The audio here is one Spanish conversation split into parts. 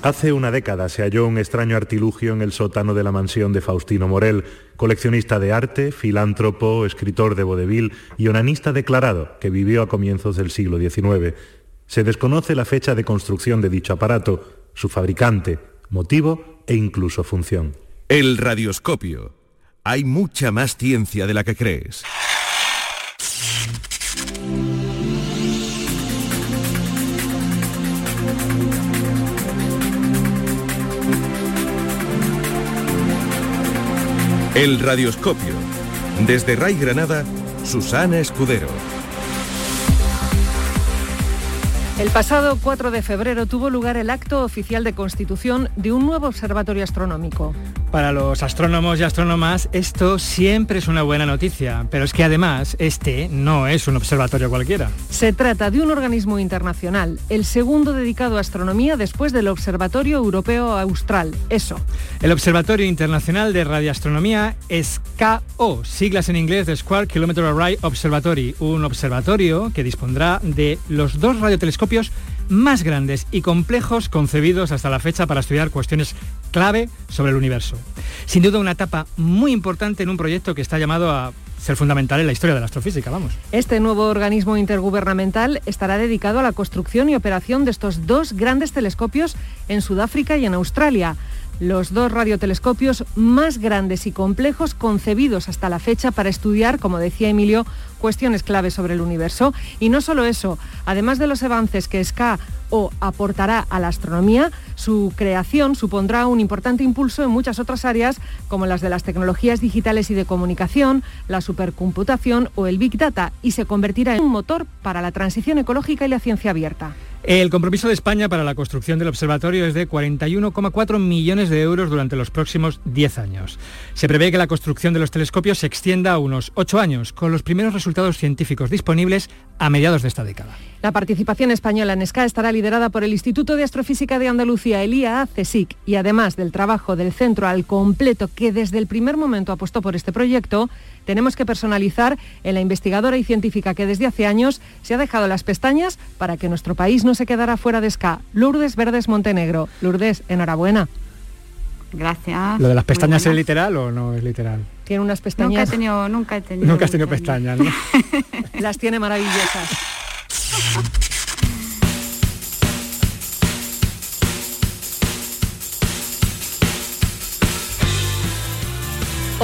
Hace una década se halló un extraño artilugio en el sótano de la mansión de Faustino Morel, coleccionista de arte, filántropo, escritor de vodevil y onanista declarado que vivió a comienzos del siglo XIX. Se desconoce la fecha de construcción de dicho aparato, su fabricante, motivo e incluso función. El radioscopio. Hay mucha más ciencia de la que crees. El Radioscopio. Desde Ray Granada, Susana Escudero. El pasado 4 de febrero tuvo lugar el acto oficial de constitución de un nuevo observatorio astronómico. Para los astrónomos y astrónomas esto siempre es una buena noticia, pero es que además este no es un observatorio cualquiera. Se trata de un organismo internacional, el segundo dedicado a astronomía después del Observatorio Europeo Austral, ESO. El Observatorio Internacional de Radioastronomía SKO, siglas en inglés de Square Kilometer Array Observatory, un observatorio que dispondrá de los dos radiotelescopios más grandes y complejos concebidos hasta la fecha para estudiar cuestiones clave sobre el universo. Sin duda una etapa muy importante en un proyecto que está llamado a ser fundamental en la historia de la astrofísica, vamos. Este nuevo organismo intergubernamental estará dedicado a la construcción y operación de estos dos grandes telescopios en Sudáfrica y en Australia los dos radiotelescopios más grandes y complejos concebidos hasta la fecha para estudiar, como decía Emilio, cuestiones claves sobre el universo. Y no solo eso, además de los avances que SCA o aportará a la astronomía, su creación supondrá un importante impulso en muchas otras áreas como las de las tecnologías digitales y de comunicación, la supercomputación o el Big Data y se convertirá en un motor para la transición ecológica y la ciencia abierta. El compromiso de España para la construcción del observatorio es de 41,4 millones de euros durante los próximos 10 años. Se prevé que la construcción de los telescopios se extienda a unos 8 años, con los primeros resultados científicos disponibles a mediados de esta década. La participación española en SCA estará liderada por el Instituto de Astrofísica de Andalucía, el IAA y además del trabajo del centro al completo que desde el primer momento apostó por este proyecto, tenemos que personalizar en la investigadora y científica que desde hace años se ha dejado las pestañas para que nuestro país no se quedara fuera de SCA, Lourdes Verdes Montenegro. Lourdes, enhorabuena. Gracias. ¿Lo de las pestañas es literal o no es literal? Tiene unas pestañas. Nunca he tenido, nunca he tenido. Nunca has tenido pestañas, ¿no? Las tiene maravillosas.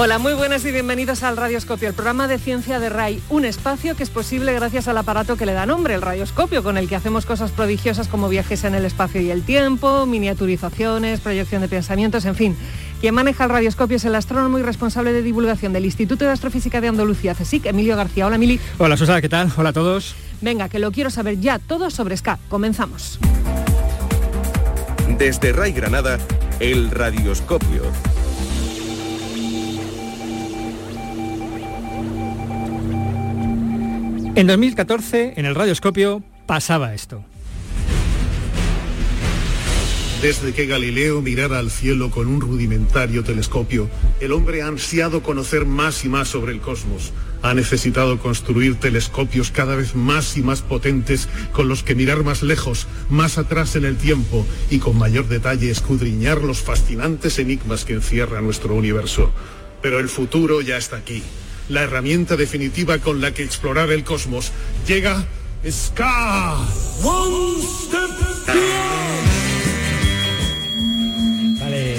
Hola, muy buenas y bienvenidos al Radioscopio, el programa de ciencia de RAI, un espacio que es posible gracias al aparato que le da nombre, el radioscopio, con el que hacemos cosas prodigiosas como viajes en el espacio y el tiempo, miniaturizaciones, proyección de pensamientos, en fin. Quien maneja el radioscopio es el astrónomo y responsable de divulgación del Instituto de Astrofísica de Andalucía, CSIC, Emilio García. Hola, Emilio. Hola, Susana, ¿qué tal? Hola a todos. Venga, que lo quiero saber ya todo sobre SCA. Comenzamos. Desde Ray Granada, el radioscopio. En 2014, en el radioscopio, pasaba esto. Desde que Galileo mirara al cielo con un rudimentario telescopio, el hombre ha ansiado conocer más y más sobre el cosmos. Ha necesitado construir telescopios cada vez más y más potentes con los que mirar más lejos, más atrás en el tiempo y con mayor detalle escudriñar los fascinantes enigmas que encierra nuestro universo. Pero el futuro ya está aquí. La herramienta definitiva con la que explorar el cosmos llega. One step Vale,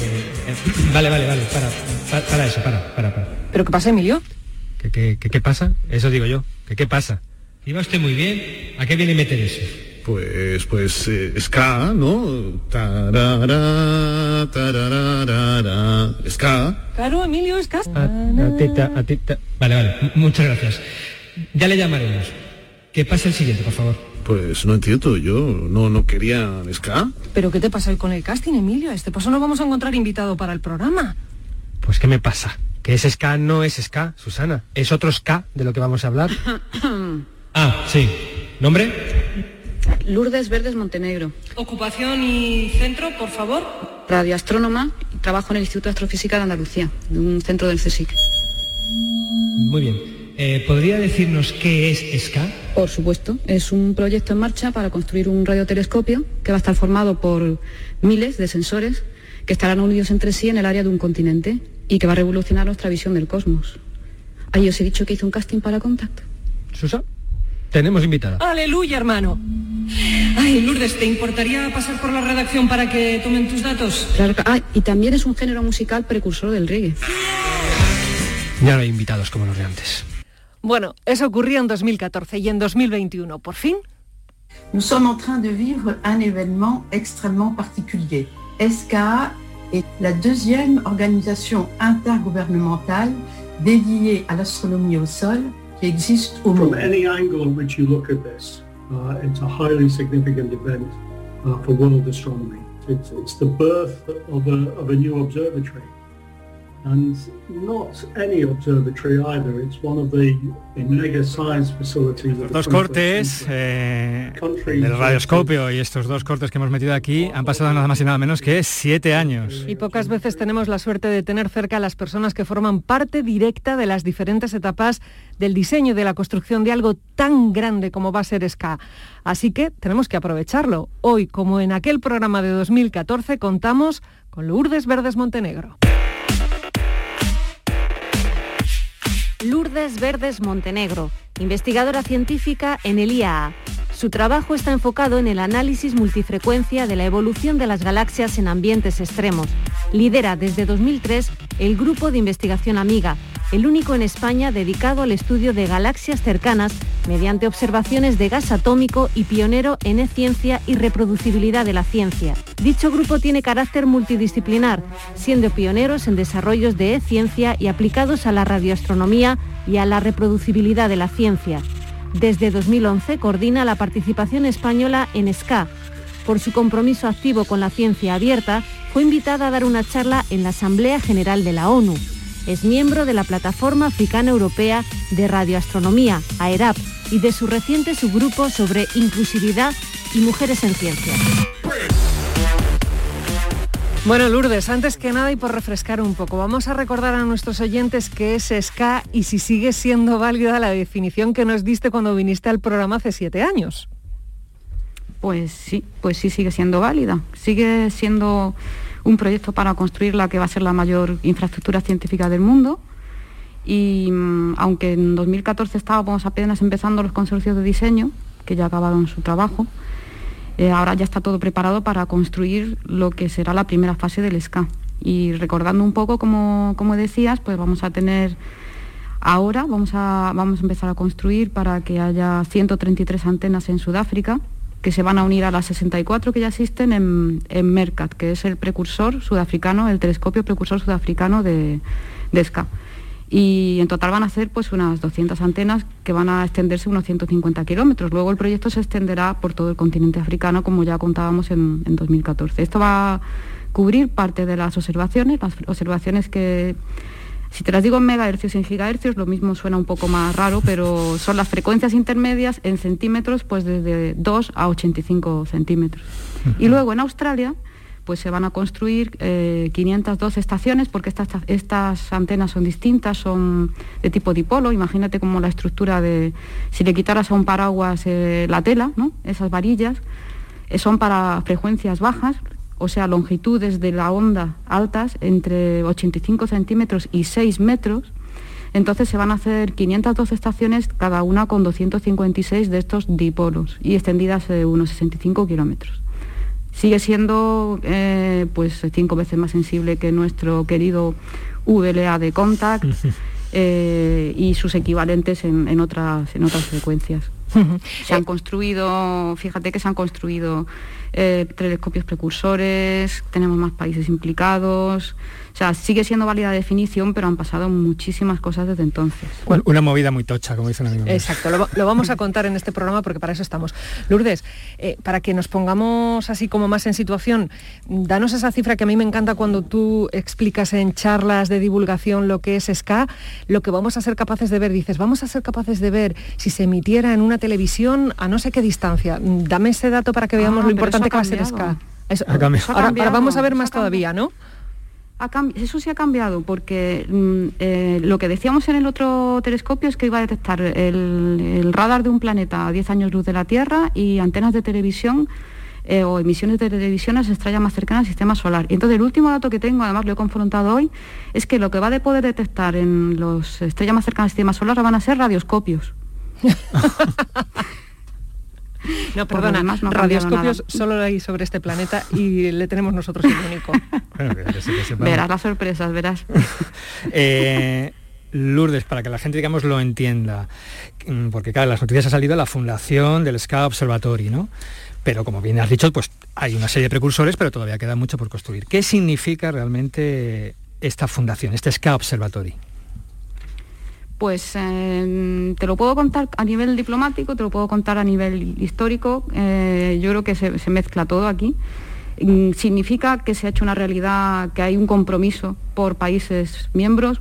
vale, vale, vale, para, para, para eso, para, para, para. ¿Pero qué pasa, Emilio? ¿Qué, qué, qué, qué pasa? Eso digo yo, ¿qué, qué pasa? Iba usted muy bien, ¿a qué viene meter eso? Pues, pues, eh, ska, ¿no? Tarara, tarararara, ska. Claro, Emilio, es casa. A, a teta, a teta. Vale, vale, muchas gracias. Ya le llamaremos. Que pase el siguiente, por favor. Pues no entiendo, yo no, no quería ska. ¿Pero qué te pasa hoy con el casting, Emilio? A Este paso no vamos a encontrar invitado para el programa. Pues ¿qué me pasa? Que ese ska no es ska, Susana. Es otro ska de lo que vamos a hablar. ah, sí. ¿Nombre? Lourdes Verdes Montenegro, Ocupación y centro, por favor. radioastrónoma, trabajo en el Instituto de Astrofísica de Andalucía, de un centro del CSIC. Muy bien. Eh, ¿Podría decirnos qué es SCA? Por supuesto, es un proyecto en marcha para construir un radiotelescopio que va a estar formado por miles de sensores que estarán unidos entre sí en el área de un continente y que va a revolucionar nuestra visión del cosmos. Ahí os he dicho que hice un casting para Contact. Susa, tenemos invitada. Aleluya, hermano. Ay, Lourdes, ¿te importaría pasar por la redacción para que tomen tus datos? Claro que- ah, y también es un género musical precursor del reggae. Ya no hay invitados como los de antes. Bueno, eso ocurría en 2014 y en 2021, por fin, Nous sommes en train de vivre un événement extrêmement particulier. SKA est la deuxième organisation intergouvernementale dédiée à l'astronomie au sol existe au From monde. any angle in which you look at this, uh, it's a highly significant event uh, for world astronomy. It's, it's the birth of a, of a new observatory. And not any observatory either. It's one of the, the mega science facilities of the Dos 21st cortes eh, del that- radioscopio y estos dos cortes que hemos metido aquí han pasado nada más y nada menos que siete años. y pocas veces tenemos la suerte de tener cerca a las personas que forman parte directa de las diferentes etapas del diseño y de la construcción de algo tan grande como va a ser SCA. Así que tenemos que aprovecharlo. Hoy, como en aquel programa de 2014, contamos con Lourdes Verdes Montenegro. Lourdes Verdes Montenegro, investigadora científica en el IAA. Su trabajo está enfocado en el análisis multifrecuencia de la evolución de las galaxias en ambientes extremos. Lidera desde 2003 el Grupo de Investigación Amiga, el único en España dedicado al estudio de galaxias cercanas mediante observaciones de gas atómico y pionero en e-ciencia y reproducibilidad de la ciencia. Dicho grupo tiene carácter multidisciplinar, siendo pioneros en desarrollos de e-ciencia y aplicados a la radioastronomía y a la reproducibilidad de la ciencia. Desde 2011 coordina la participación española en SCA. Por su compromiso activo con la ciencia abierta, fue invitada a dar una charla en la Asamblea General de la ONU. Es miembro de la Plataforma Africana Europea de Radioastronomía, AERAP, y de su reciente subgrupo sobre inclusividad y mujeres en ciencia. Bueno, Lourdes, antes que nada y por refrescar un poco, vamos a recordar a nuestros oyentes qué es SCA y si sigue siendo válida la definición que nos diste cuando viniste al programa hace siete años. Pues sí, pues sí sigue siendo válida. Sigue siendo un proyecto para construir la que va a ser la mayor infraestructura científica del mundo. Y mm, aunque en 2014 estábamos apenas empezando los consorcios de diseño, que ya acabaron su trabajo, eh, ahora ya está todo preparado para construir lo que será la primera fase del SCA. Y recordando un poco, como, como decías, pues vamos a tener ahora, vamos a, vamos a empezar a construir para que haya 133 antenas en Sudáfrica, que se van a unir a las 64 que ya existen en, en MERCAT, que es el precursor sudafricano, el telescopio precursor sudafricano de, de SCA. Y en total van a ser pues unas 200 antenas que van a extenderse unos 150 kilómetros. Luego el proyecto se extenderá por todo el continente africano, como ya contábamos en, en 2014. Esto va a cubrir parte de las observaciones, las observaciones que si te las digo en megahercios y en gigahercios, lo mismo suena un poco más raro, pero son las frecuencias intermedias en centímetros, pues desde 2 a 85 centímetros. Y luego en Australia, pues se van a construir eh, 502 estaciones, porque estas, antenas son distintas, son de tipo dipolo, imagínate como la estructura de, si le quitaras a un paraguas eh, la tela, ¿no? esas varillas, eh, son para frecuencias bajas, o sea, longitudes de la onda altas entre 85 centímetros y 6 metros. Entonces se van a hacer 512 estaciones, cada una con 256 de estos dipolos y extendidas eh, unos 65 kilómetros. Sigue siendo eh, pues cinco veces más sensible que nuestro querido VLA de Contact eh, y sus equivalentes en, en otras, en otras frecuencias. Se han construido, fíjate que se han construido eh, telescopios precursores, tenemos más países implicados, o sea, sigue siendo válida la definición, pero han pasado muchísimas cosas desde entonces. Bueno, una movida muy tocha, como dice un amigo. mío. Exacto, lo, lo vamos a contar en este programa porque para eso estamos. Lourdes, eh, para que nos pongamos así como más en situación, danos esa cifra que a mí me encanta cuando tú explicas en charlas de divulgación lo que es SCA, lo que vamos a ser capaces de ver. Dices, vamos a ser capaces de ver si se emitiera en una televisión a no sé qué distancia. Dame ese dato para que veamos Ah, lo importante que va a ser cambiado. SCA. Eso- Ha cambiado. Eso ha ahora, vamos a ver más todavía, ¿no? eso sí ha cambiado porque mm, eh, lo que decíamos en el otro telescopio es que iba a detectar el, radar de un planeta a 10 años luz de la Tierra y antenas de televisión eh, o emisiones de televisión a las estrellas más cercanas al sistema solar. Y entonces el último dato que tengo, además lo he confrontado hoy, es que lo que va a poder detectar en las estrellas más cercanas al sistema solar van a ser radioscopios. No, perdona, radioscopios solo hay sobre este planeta y le tenemos nosotros el único. verás las sorpresas, verás. Eh, Lourdes, para que la gente, digamos, lo entienda, mm, porque claro, las noticias ha salido la fundación del SCA Observatory, ¿no? Pero como bien has dicho, pues hay una serie de precursores, pero todavía queda mucho por construir. ¿Qué significa realmente esta fundación, este SCA Observatory? Pues em, te lo puedo contar a nivel diplomático, te lo puedo contar a nivel histórico. Eh, yo creo que se, mezcla todo aquí. Mm, significa que se ha hecho una realidad, que hay un compromiso por países miembros.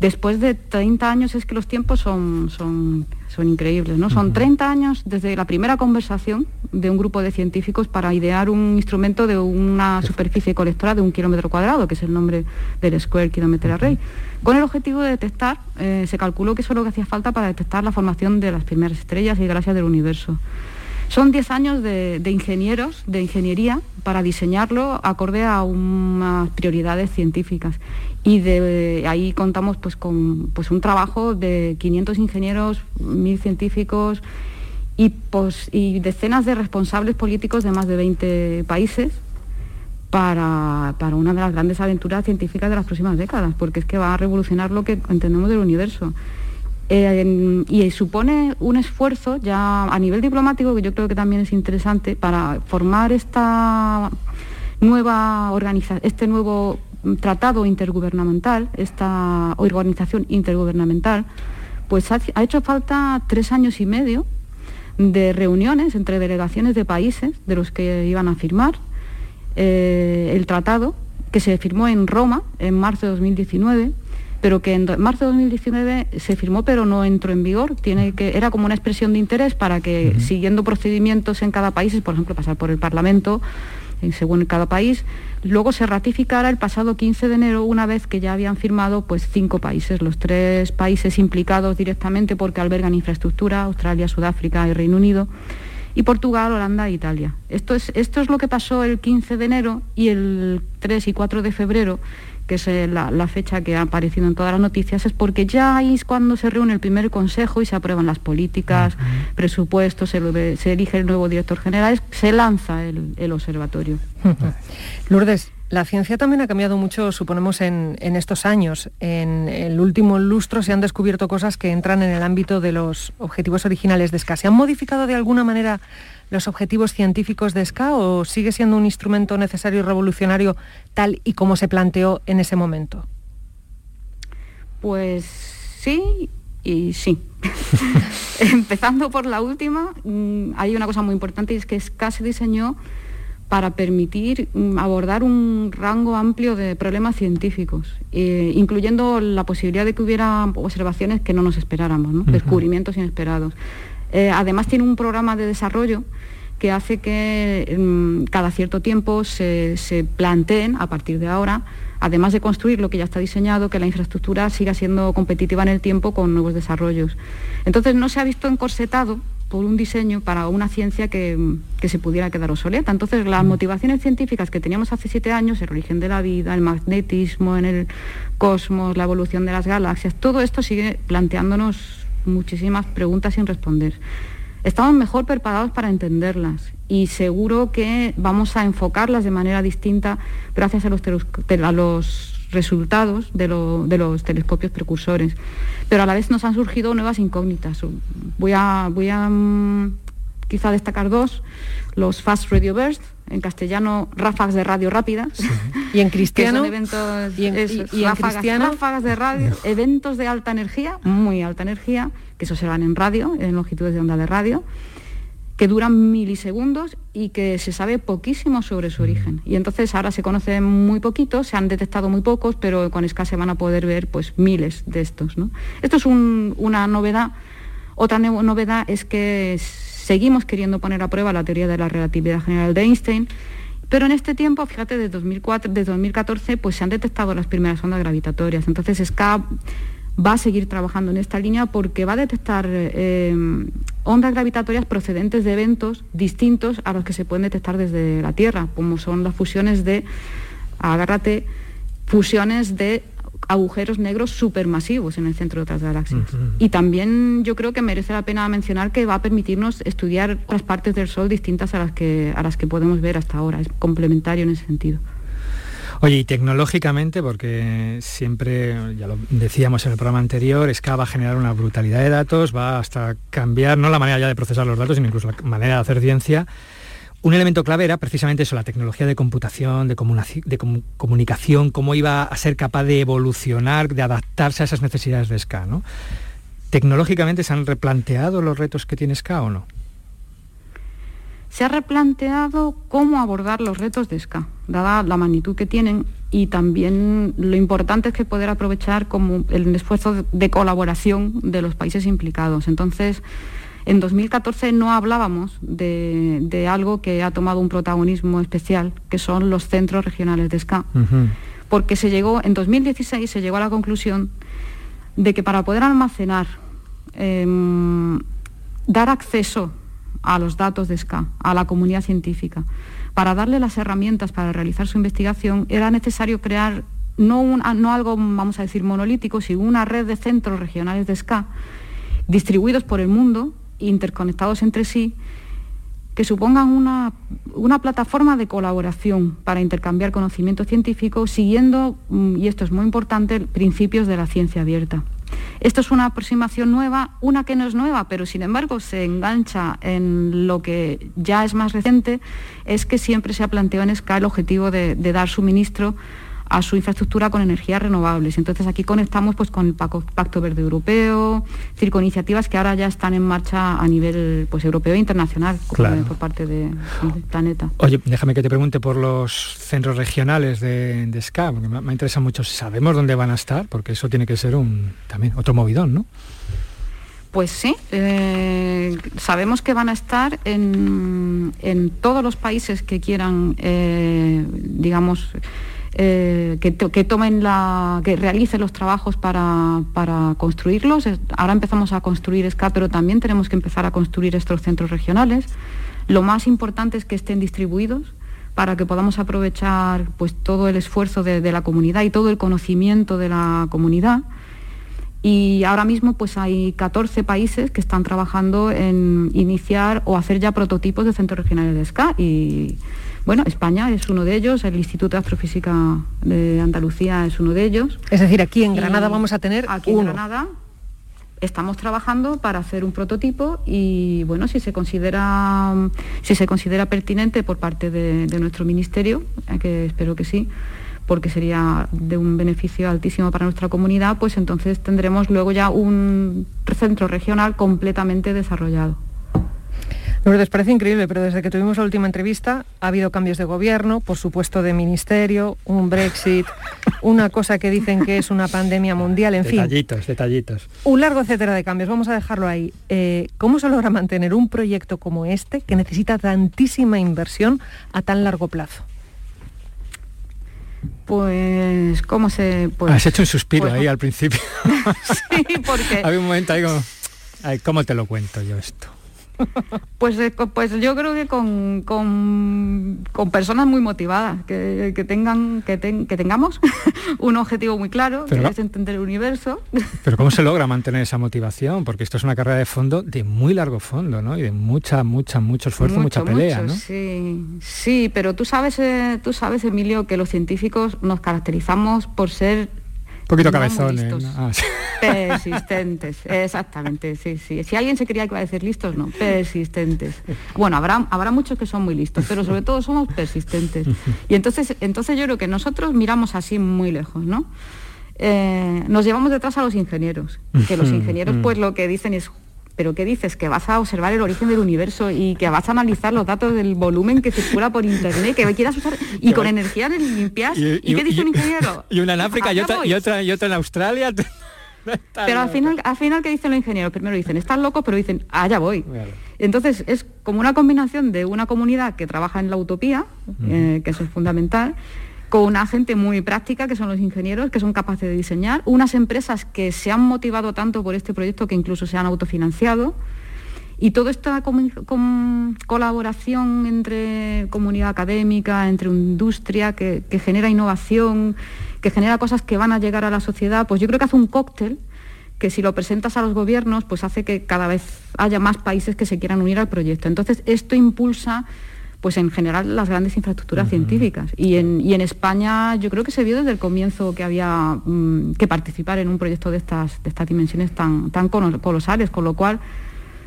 Después de 30 años es que los tiempos son, son son increíbles, ¿no? Son 30 años desde la primera conversación de un grupo de científicos para idear un instrumento de una superficie colectora de un kilómetro cuadrado, que es el nombre del Square Kilometer Array, con el objetivo de detectar, eh, se calculó que eso es lo que hacía falta para detectar la formación de las primeras estrellas y galaxias del universo. Son 10 años de, ingenieros, de ingeniería, para diseñarlo acorde a unas prioridades científicas. Y de ahí contamos pues, con pues, un trabajo de 500 ingenieros, 1.000 científicos y, pues, y decenas de responsables políticos de más de 20 países para, para, una de las grandes aventuras científicas de las próximas décadas, porque es que va a revolucionar lo que entendemos del universo. Eh, y supone un esfuerzo ya a nivel diplomático que yo creo que también es interesante para formar esta nueva organización, este nuevo tratado intergubernamental, esta organización intergubernamental, pues ha, hecho falta tres años y medio de reuniones entre delegaciones de países de los que iban a firmar eh, el tratado, que se firmó en Roma en marzo de 2019 pero que en marzo de 2019 se firmó pero no entró en vigor. Tiene que, era como una expresión de interés para que, siguiendo procedimientos en cada país, por ejemplo, pasar por el Parlamento, según cada país, luego se ratificara el pasado 15 de enero una vez que ya habían firmado pues cinco países, los tres países implicados directamente porque albergan infraestructura, Australia, Sudáfrica y Reino Unido, y Portugal, Holanda e Italia. Esto es, esto es lo que pasó el 15 de enero y el 3 y 4 de febrero que es eh, la, fecha que ha aparecido en todas las noticias, es porque ya es cuando se reúne el primer consejo y se aprueban las políticas, presupuestos, se, elige el nuevo director general, se lanza el, observatorio. Lourdes, la ciencia también ha cambiado mucho, suponemos, en, en, estos años. En el último lustro se han descubierto cosas que entran en el ámbito de los objetivos originales de SCA. ¿Se han modificado de alguna manera los objetivos científicos de SCA o sigue siendo un instrumento necesario y revolucionario tal y como se planteó en ese momento? Pues sí y sí. Empezando por la última, mm, hay una cosa muy importante y es que SCA se diseñó para permitir mm, abordar un rango amplio de problemas científicos, eh, incluyendo la posibilidad de que hubiera observaciones que no nos esperáramos, descubrimientos inesperados. Eh, además tiene un programa de desarrollo que hace que mm, cada cierto tiempo se, planteen, a partir de ahora, además de construir lo que ya está diseñado, que la infraestructura siga siendo competitiva en el tiempo con nuevos desarrollos. Entonces no se ha visto encorsetado por un diseño para una ciencia que, que, se pudiera quedar obsoleta. Entonces, las motivaciones científicas que teníamos hace siete años, el origen de la vida, el magnetismo en el cosmos, la evolución de las galaxias, todo esto sigue planteándonos muchísimas preguntas sin responder. Estamos mejor preparados para entenderlas y seguro que vamos a enfocarlas de manera distinta gracias a los, a los resultados de, los telescopios precursores. Pero a la vez nos han surgido nuevas incógnitas. Voy a, voy a mm, quizá destacar dos, los Fast Radio Burst, en castellano ráfagas de radio rápidas. Y en cristiano. eventos, y ráfagas, de radio, eventos de alta energía, muy alta energía, que eso se van en radio, en longitudes de onda de radio, que duran milisegundos y que se sabe poquísimo sobre su origen. Y entonces ahora se conoce muy poquito, se han detectado muy pocos, pero con SCA se van a poder ver pues miles de estos. ¿no? Esto es una novedad. Otra novedad es que seguimos queriendo poner a prueba la teoría de la relatividad general de Einstein Pero en este tiempo, fíjate, desde 2004, desde 2014, pues se han detectado las primeras ondas gravitatorias. Entonces SCA va a seguir trabajando en esta línea porque va a detectar eh, ondas gravitatorias procedentes de eventos distintos a los que se pueden detectar desde la Tierra, como son las fusiones de, agárrate, fusiones de agujeros negros supermasivos en el centro de otras galaxias. Y también yo creo que merece la pena mencionar que va a permitirnos estudiar otras partes del Sol distintas a las que, a las que podemos ver hasta ahora. Es complementario en ese sentido. Oye, y tecnológicamente, porque siempre, ya lo decíamos en el programa anterior, es que va a generar una brutalidad de datos, va hasta cambiar no la manera ya de procesar los datos, sino incluso la manera de hacer ciencia. Un elemento clave era precisamente eso, la tecnología de computación, de, comunicación, cómo iba a ser capaz de evolucionar, de adaptarse a esas necesidades de SCA. ¿no? ¿Tecnológicamente se han replanteado los retos que tiene SCA o no? se ha replanteado cómo abordar los retos de SCA, dada la magnitud que tienen y también lo importante es que poder aprovechar como el esfuerzo de colaboración de los países implicados. Entonces, en 2014 no hablábamos de, algo que ha tomado un protagonismo especial, que son los centros regionales de SCA, porque se llegó, en 2016 se llegó a la conclusión de que para poder almacenar, em, dar acceso a los datos de SCA, a la comunidad científica. Para darle las herramientas para realizar su investigación era necesario crear no, no algo, vamos a decir, monolítico, sino una red de centros regionales de SCA distribuidos por el mundo, interconectados entre sí, que supongan una, una, plataforma de colaboración para intercambiar conocimiento científico siguiendo, mm, y esto es muy importante, principios de la ciencia abierta. Esto es una aproximación nueva, una que no es nueva, pero sin embargo se engancha en lo que ya es más reciente, es que siempre se ha planteado en SCA el objetivo de, dar suministro a su infraestructura con energías renovables. Entonces aquí conectamos pues, con el Pacto Verde Europeo, es con iniciativas que ahora ya están en marcha a nivel pues, europeo e internacional por parte de, del planeta. Oye, déjame que te pregunte por los centros regionales de, de SCA, porque me, interesa mucho. ¿Sabemos dónde van a estar? Porque eso tiene que ser un también otro movidón, ¿no? Pues sí, eh, sabemos que van a estar en, todos los países que quieran, eh, digamos, eh, que, tomen la, que realicen los trabajos para, construirlos. Ahora empezamos a construir SCA, pero también tenemos que empezar a construir estos centros regionales. Lo más importante es que estén distribuidos para que podamos aprovechar pues, todo el esfuerzo de, la comunidad y todo el conocimiento de la comunidad. Y ahora mismo pues hay 14 países que están trabajando en iniciar o hacer ya prototipos de centros regionales de SCA bueno, España es uno de ellos, el Instituto de Astrofísica de Andalucía es uno de ellos. Es decir, aquí en Granada vamos a tener aquí en Granada estamos trabajando para hacer un prototipo y bueno, si se considera si se considera pertinente por parte de, nuestro ministerio, eh, que espero que sí, porque sería de un beneficio altísimo para nuestra comunidad, pues entonces tendremos luego ya un centro regional completamente desarrollado. Les parece increíble, pero desde que tuvimos la última entrevista ha habido cambios de gobierno, por supuesto de ministerio, un Brexit, una cosa que dicen que es una pandemia mundial, en fin. Detallitos, detallitos. Un largo etcétera de cambios, vamos a dejarlo ahí. Eh, ¿Cómo se logra mantener un proyecto como este, que necesita tantísima inversión a tan largo plazo? Pues, ¿cómo se...? Pues, Has hecho un suspiro pues ahí al principio. sí, porque... Había un momento ahí como... ¿Cómo te lo cuento yo esto? Pues, eh, pues yo creo que con, con, personas muy motivadas, que, tengan, que, tengamos un objetivo muy claro, que es entender el universo. Pero ¿cómo se logra mantener esa motivación? Porque esto es una carrera de fondo de muy largo fondo, ¿no? Y de mucha, mucha, mucho esfuerzo, mucha pelea, ¿no? Sí, sí, pero tú sabes, eh, tú sabes, Emilio, que los científicos nos caracterizamos por ser un poquito cabezones. Ah, persistentes, exactamente, sí, sí. Si alguien se creía que iba a decir listos, no, persistentes. Bueno, habrá, habrá muchos que son muy listos, pero sobre todo somos persistentes. Y entonces, entonces yo creo que nosotros miramos así muy lejos, ¿no? Eh, nos llevamos detrás a los ingenieros, que los ingenieros pues lo que dicen es pero ¿qué dices? Que vas a observar el origen del universo y que vas a analizar los datos del volumen que circula por internet, que quieras usar y con energía limpias. ¿Y, qué dice un ingeniero? Y una en África y otra, y otra, y otra en Australia. pero al final, al final, ¿qué dicen los ingenieros? Primero dicen, están locos, pero dicen, allá voy. Entonces es como una combinación de una comunidad que trabaja en la utopía, eh, que eso es fundamental, una gente muy práctica, que son los ingenieros, que son capaces de diseñar, unas empresas que se han motivado tanto por este proyecto que incluso se han autofinanciado, y toda esta colaboración entre comunidad académica, entre industria, que, que genera innovación, que genera cosas que van a llegar a la sociedad, pues yo creo que hace un cóctel que si lo presentas a los gobiernos, pues hace que cada vez haya más países que se quieran unir al proyecto. Entonces, esto impulsa pues en general las grandes infraestructuras científicas. Y en, España yo creo que se vio desde el comienzo que había mm, que participar en un proyecto de estas, de estas dimensiones tan, tan colosales, con lo cual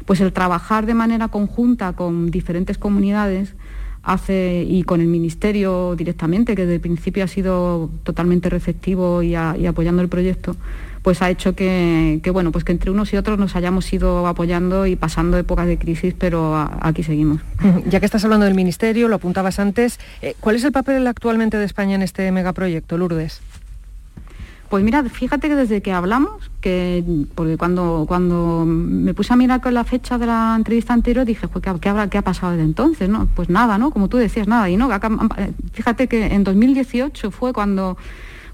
pues el trabajar de manera conjunta con diferentes comunidades hace, y con el Ministerio directamente, que desde el principio ha sido totalmente receptivo y apoyando el proyecto, pues ha hecho que, bueno, pues que entre unos y otros nos hayamos ido apoyando y pasando épocas de crisis, pero aquí seguimos. Ya que estás hablando del Ministerio, lo apuntabas antes, eh, ¿cuál es el papel actualmente de España en este megaproyecto, Lourdes? Pues mira, fíjate que desde que hablamos, que porque cuando, cuando me puse a mirar con la fecha de la entrevista anterior, dije, pues, ¿qué, habrá, ¿qué ha pasado desde entonces? ¿no? Pues nada, ¿no? Como tú decías, nada. Y no, fíjate que en 2018 fue cuando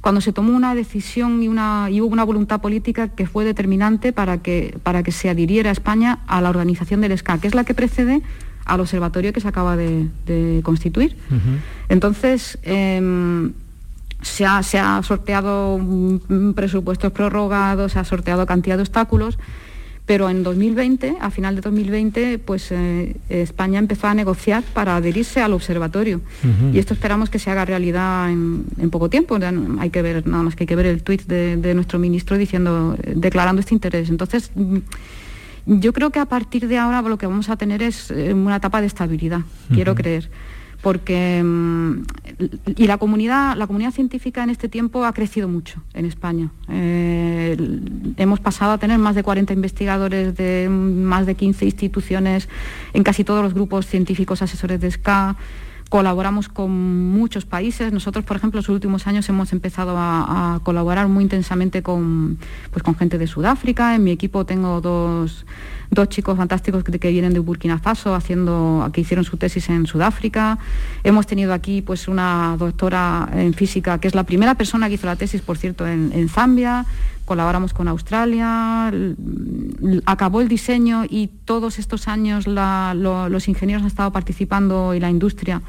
cuando se tomó una decisión y, una, hubo una voluntad política que fue determinante para que, para que se adhiriera España a la organización del SCA, que es la que precede al observatorio que se acaba de, constituir. Entonces, em, se, ha, se, ha, sorteado presupuestos prorrogados, se ha sorteado cantidad de obstáculos pero en 2020, a final de 2020, pues eh, España empezó a negociar para adherirse al observatorio. Y esto esperamos que se haga realidad en, poco tiempo. hay que ver, nada más que hay que ver el tuit de, nuestro ministro diciendo, declarando este interés. Entonces, mm, yo creo que a partir de ahora lo que vamos a tener es eh, una etapa de estabilidad, quiero creer porque mm, y la comunidad, la comunidad científica en este tiempo ha crecido mucho en España. Eh, hemos pasado a tener más de 40 investigadores de más de 15 instituciones en casi todos los grupos científicos asesores de SCA. Colaboramos con muchos países. Nosotros, por ejemplo, en los últimos años hemos empezado a, colaborar muy intensamente con, pues, con gente de Sudáfrica. En mi equipo tengo dos dos chicos fantásticos que, vienen de Burkina Faso haciendo, que hicieron su tesis en Sudáfrica. Hemos tenido aquí pues una doctora en física que es la primera persona que hizo la tesis, por cierto, en, Zambia. Colaboramos con Australia, acabó el diseño y todos estos años los ingenieros han estado participando y la industria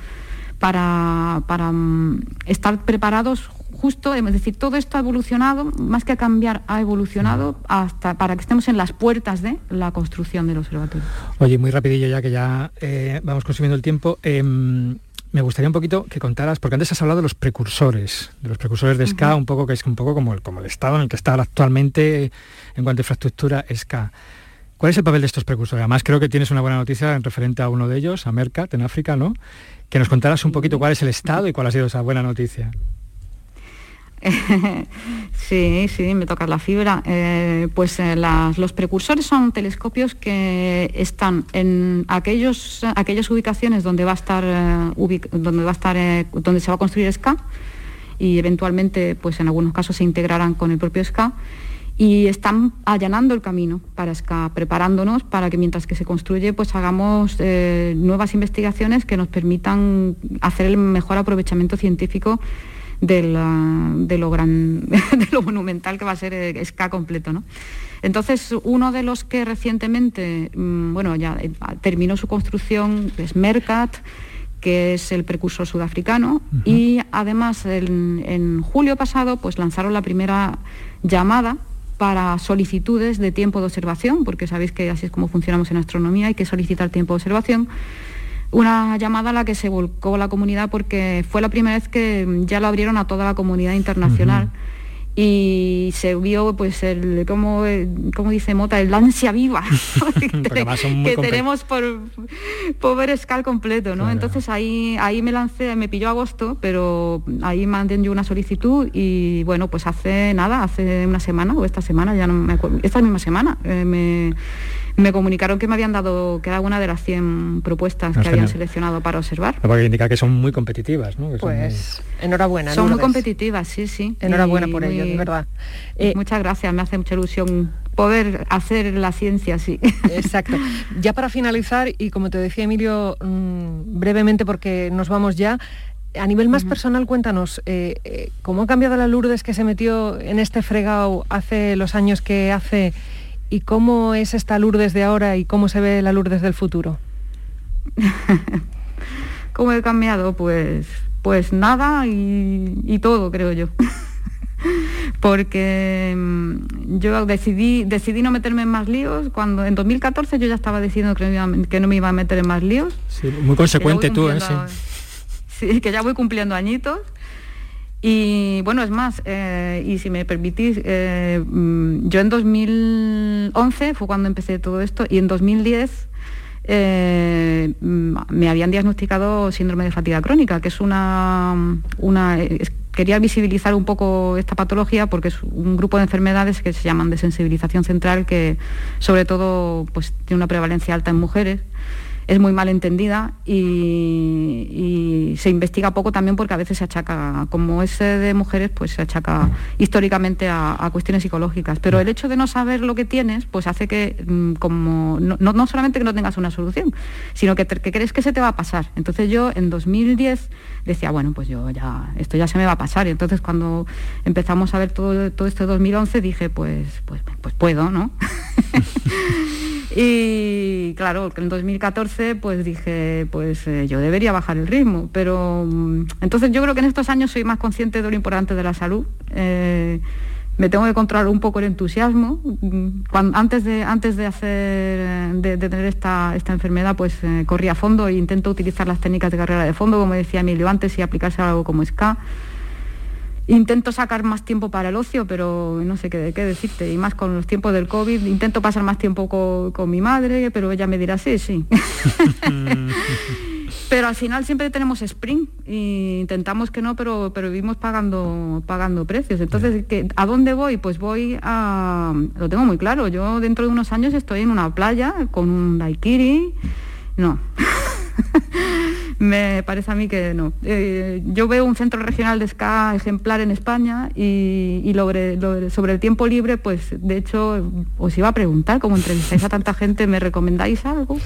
para, mm, estar preparados justo, es decir, todo esto ha evolucionado, más que a cambiar, ha evolucionado hasta para que estemos en las puertas de la construcción del observatorio. Oye, muy rapidillo ya que ya eh, vamos consumiendo el tiempo. Em, me gustaría un poquito que contaras, porque antes has hablado de los precursores, de los precursores de SCA, un poco que es un poco como el, como el estado en el que está actualmente en cuanto a infraestructura SCA. ¿Cuál es el papel de estos precursores? Además creo que tienes una buena noticia en referente a uno de ellos, a Mercat, en África, ¿no? Que nos contaras un poquito cuál es el estado y cuál ha sido esa buena noticia. sí, sí, me toca la fibra. Eh, pues eh, los precursores son telescopios que están en aquellos, aquellas ubicaciones donde va a estar, eh, donde va a estar, donde se va a construir SCA y eventualmente, pues en algunos casos se integrarán con el propio SCA y están allanando el camino para SCA, preparándonos para que mientras que se construye, pues hagamos nuevas investigaciones que nos permitan hacer el mejor aprovechamiento científico de, lo gran, de lo monumental que va a ser SCA completo. ¿no? Entonces, uno de los que recientemente, mm, bueno, ya eh, terminó su construcción es Mercat, que es el precursor sudafricano, y además en, julio pasado pues lanzaron la primera llamada para solicitudes de tiempo de observación, porque sabéis que así es como funcionamos en astronomía, hay que solicitar tiempo de observación una llamada a la que se volcó la comunidad porque fue la primera vez que ya lo abrieron a toda la comunidad internacional. Y se vio, pues, el, como, como dice Mota, el ansia viva que, tenemos por, por ver Scal completo, ¿no? Entonces ahí, ahí me lancé, me pilló agosto, pero ahí mandé yo una solicitud y bueno, pues hace nada, hace una semana o esta semana, ya no me acuerdo, esta misma semana, eh, me me comunicaron que me habían dado, que era una de las 100 propuestas que habían seleccionado para observar. Porque indica que son muy competitivas, ¿no? pues enhorabuena. Son muy competitivas, sí, sí. Enhorabuena por ello, de verdad. Eh, muchas gracias, me hace mucha ilusión poder hacer la ciencia, sí. Exacto. Ya para finalizar, y como te decía Emilio, mm, brevemente porque nos vamos ya, a nivel más personal, cuéntanos, eh, eh, ¿cómo ha cambiado la Lourdes que se metió en este fregado hace los años que hace y cómo es esta Lourdes de ahora y cómo se ve la Lourdes del futuro? ¿Cómo he cambiado? Pues, pues nada y, todo, creo yo. Porque mm, yo decidí, decidí no meterme en más líos cuando en 2014 yo ya estaba diciendo que no, me iba a meter en más líos. muy consecuente tú, ¿eh? sí, que ya voy cumpliendo añitos. Y bueno, es más, eh, y si me permitís, eh, mm, yo en 2011 fue cuando empecé todo esto y en 2010 eh, mm, me habían diagnosticado síndrome de fatiga crónica, que es una... quería visibilizar un poco esta patología porque es un grupo de enfermedades que se llaman de sensibilización central que sobre todo pues, tiene una prevalencia alta en mujeres es muy mal entendida y, se investiga poco también porque a veces se achaca, como es de mujeres, pues se achaca históricamente a, cuestiones psicológicas. Pero el hecho de no saber lo que tienes, pues hace que mm, como no, solamente que no tengas una solución, sino que, crees que se te va a pasar. Entonces yo en 2010 decía, bueno, pues yo ya, esto ya se me va a pasar. Y entonces cuando empezamos a ver todo, todo este 2011 dije, pues, pues, pues puedo, ¿no? Y claro, en 2014 pues dije, pues eh, yo debería bajar el ritmo, pero mm, entonces yo creo que en estos años soy más consciente de lo importante de la salud. Eh, me tengo que controlar un poco el entusiasmo. Mm, antes de, antes de, hacer, de, tener esta, esta, enfermedad, pues eh, corría a fondo e intento utilizar las técnicas de carrera de fondo, como decía Emilio antes, y aplicarse algo como SCA. Intento sacar más tiempo para el ocio, pero no sé qué, decirte. Y más con los tiempos del COVID. Intento pasar más tiempo con, mi madre, pero ella me dirá sí, sí. pero al final siempre tenemos sprint e intentamos que no, pero, pero vivimos pagando, pagando precios. Entonces, ¿a dónde voy? Pues voy a... Lo tengo muy claro. Yo dentro de unos años estoy en una playa con un daiquiri. No. me parece a mí que no. Eh, yo veo un centro regional de ska ejemplar en España y, sobre, el tiempo libre, pues de hecho os iba a preguntar, como entrevistáis a tanta gente, ¿me recomendáis algo?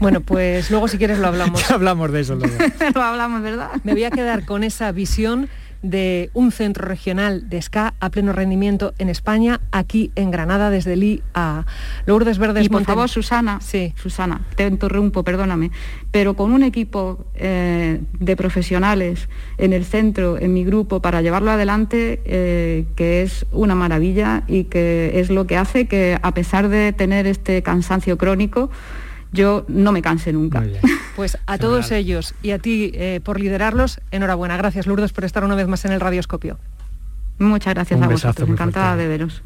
Bueno, pues luego si quieres lo hablamos. hablamos de eso luego. lo hablamos, ¿verdad? Me voy a quedar con esa visión de un centro regional de SCA a pleno rendimiento en España, aquí en Granada, desde el a Lourdes Verdes. Y por favor, Susana, sí, Susana, te interrumpo, perdóname, pero con un equipo eh, de profesionales en el centro, en mi grupo, para llevarlo adelante, eh, que es una maravilla y que es lo que hace que, a pesar de tener este cansancio crónico, yo no me canse nunca. Pues a todos ellos y a ti eh, por liderarlos, enhorabuena. Gracias Lourdes por estar una vez más en el Radioscopio. Muchas gracias a vosotros, encantada de veros.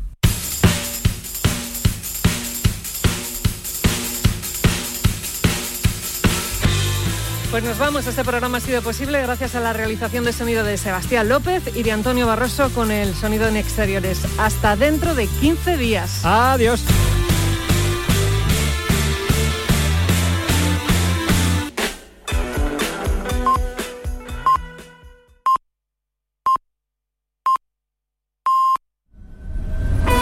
Pues nos vamos, este programa ha sido posible gracias a la realización de sonido de Sebastián López y de Antonio Barroso con el sonido en exteriores. Hasta dentro de 15 días. Adiós.